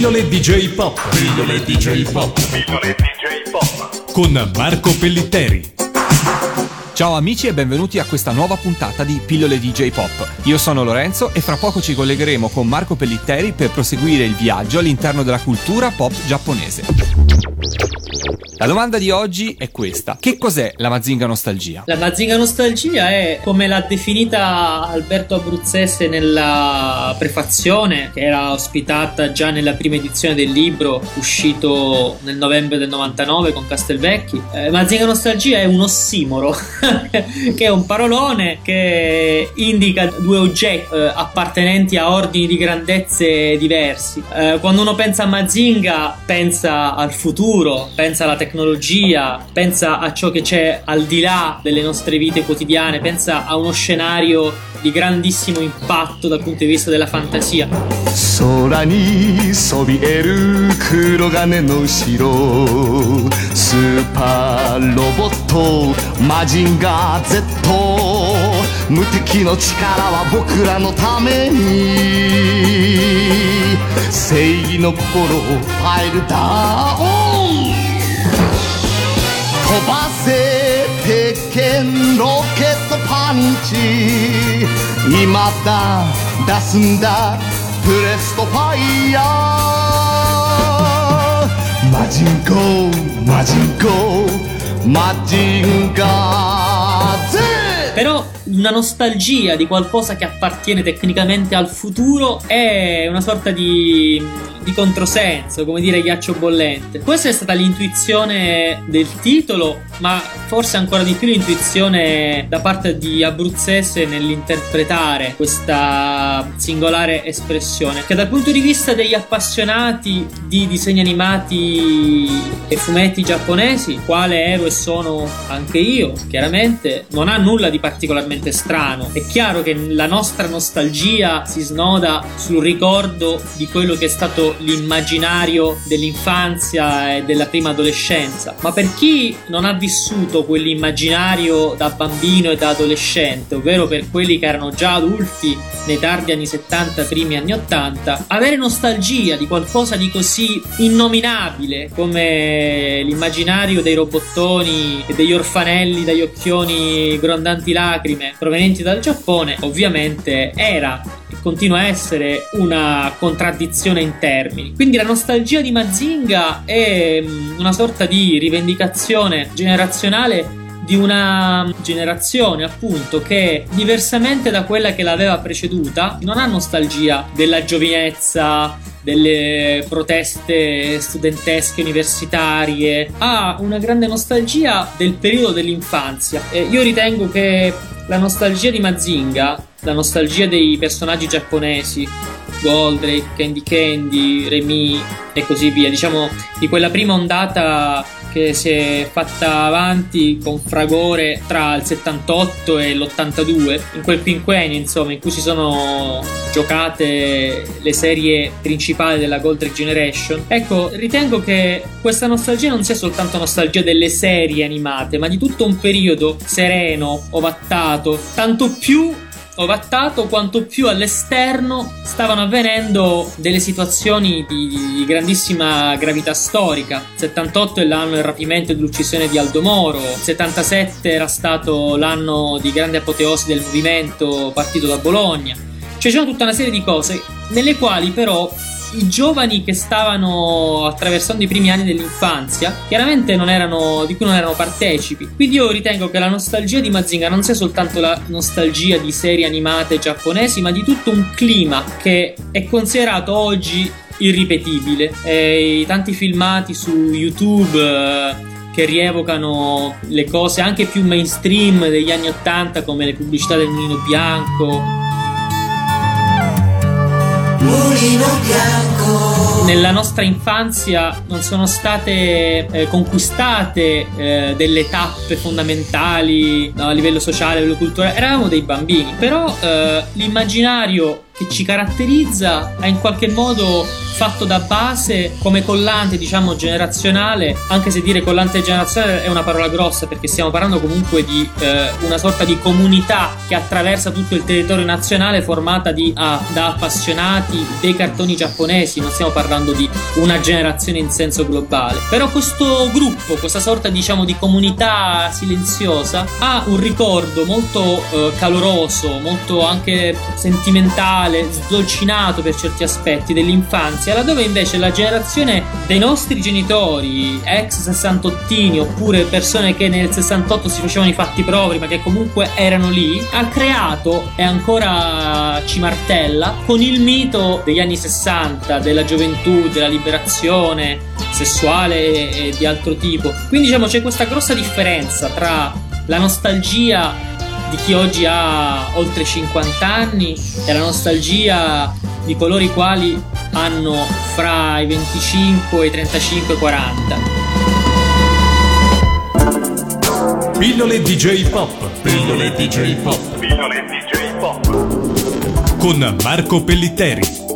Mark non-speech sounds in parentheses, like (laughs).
Pillole DJ Pop. Pillole DJ Pop. Pillole DJ Pop. Con Marco Pellitteri. Ciao amici e benvenuti a questa nuova puntata di Pillole DJ Pop. Io sono Lorenzo e fra poco ci collegheremo con Marco Pellitteri per proseguire il viaggio all'interno della cultura pop giapponese. La domanda di oggi è questa: che cos'è la Mazinga Nostalgia? La Mazinga Nostalgia è come l'ha definita Alberto Abruzzese nella prefazione, che era ospitata già nella prima edizione del libro uscito nel novembre del 99 con Castelvecchi. Eh, Mazinga Nostalgia è un ossimoro, (laughs) che è un parolone che indica due oggetti eh, appartenenti a ordini di grandezze diversi. Eh, quando uno pensa a Mazinga, pensa al futuro, pensa alla tecnologia tecnologia, pensa a ciò che c'è al di là delle nostre vite quotidiane, pensa a uno scenario di grandissimo impatto dal punto di vista della fantasia. Sora ni sobi eru kurogane no shiro. Super robot Majinga Z 無敵の力は僕らのために正義の心をファイルダウン毎日今だ出すんだプレストファイヤー。マジンコマジンコマジンガーゼペロ。Una nostalgia di qualcosa che appartiene tecnicamente al futuro è una sorta di, di controsenso, come dire ghiaccio bollente. Questa è stata l'intuizione del titolo, ma forse ancora di più l'intuizione da parte di Abruzzese nell'interpretare questa singolare espressione, che dal punto di vista degli appassionati di disegni animati e fumetti giapponesi, quale ero e sono anche io, chiaramente non ha nulla di particolarmente strano. È chiaro che la nostra nostalgia si snoda sul ricordo di quello che è stato l'immaginario dell'infanzia e della prima adolescenza, ma per chi non ha vissuto quell'immaginario da bambino e da adolescente, ovvero per quelli che erano già adulti nei tardi anni 70, primi anni 80, avere nostalgia di qualcosa di così innominabile come l'immaginario dei robottoni e degli orfanelli dagli occhioni grondanti lacrime provenienti dal Giappone, ovviamente era e continua a essere una contraddizione in termini. Quindi la nostalgia di Mazinga è mm, una sorta di rivendicazione generazionale di una generazione appunto che diversamente da quella che l'aveva preceduta non ha nostalgia della giovinezza delle proteste studentesche universitarie ha una grande nostalgia del periodo dell'infanzia e io ritengo che la nostalgia di Mazinga la nostalgia dei personaggi giapponesi Goldrake, Candy Candy, Remy e così via diciamo di quella prima ondata che si è fatta avanti con fragore tra il 78 e l'82, in quel quinquennio insomma in cui si sono giocate le serie principali della Gold Generation. Ecco, ritengo che questa nostalgia non sia soltanto nostalgia delle serie animate, ma di tutto un periodo sereno, ovattato, tanto più ovattato quanto più all'esterno stavano avvenendo delle situazioni di, di grandissima gravità storica. 78 è l'anno del rapimento e dell'uccisione di Aldo Moro, 77 era stato l'anno di grande apoteosi del movimento partito da Bologna. Cioè c'erano tutta una serie di cose nelle quali però i giovani che stavano attraversando i primi anni dell'infanzia chiaramente non erano, di cui non erano partecipi. Quindi io ritengo che la nostalgia di Mazinga non sia soltanto la nostalgia di serie animate giapponesi, ma di tutto un clima che è considerato oggi irripetibile. E I tanti filmati su YouTube. eh, che rievocano le cose anche più mainstream degli anni 80 come le pubblicità del mulino bianco Mulino bianco. nella nostra infanzia non sono state eh, conquistate eh, delle tappe fondamentali no, a livello sociale, a livello culturale, eravamo dei bambini, però eh, l'immaginario che ci caratterizza ha in qualche modo fatto da base come collante, diciamo, generazionale, anche se dire collante generazionale è una parola grossa perché stiamo parlando comunque di eh, una sorta di comunità che attraversa tutto il territorio nazionale formata di, ah, da appassionati dei cartoni giapponesi, non stiamo parlando di una generazione in senso globale. Però questo gruppo, questa sorta diciamo di comunità silenziosa ha un ricordo molto eh, caloroso, molto anche sentimentale, sdolcinato per certi aspetti dell'infanzia, laddove invece la generazione dei nostri genitori, ex sessantottini oppure persone che nel 68 si facevano i fatti propri ma che comunque erano lì, ha creato e ancora ci martella con il mito degli anni 60, della gioventù, della liberazione sessuale e di altro tipo. Quindi diciamo c'è questa grossa differenza tra la nostalgia di chi oggi ha oltre 50 anni e la nostalgia di coloro i quali hanno fra i 25 e i 35 e 40. Pillole DJ Pop. Pillole DJ Pop. Pillole DJ Pop. Con Marco Pellitteri.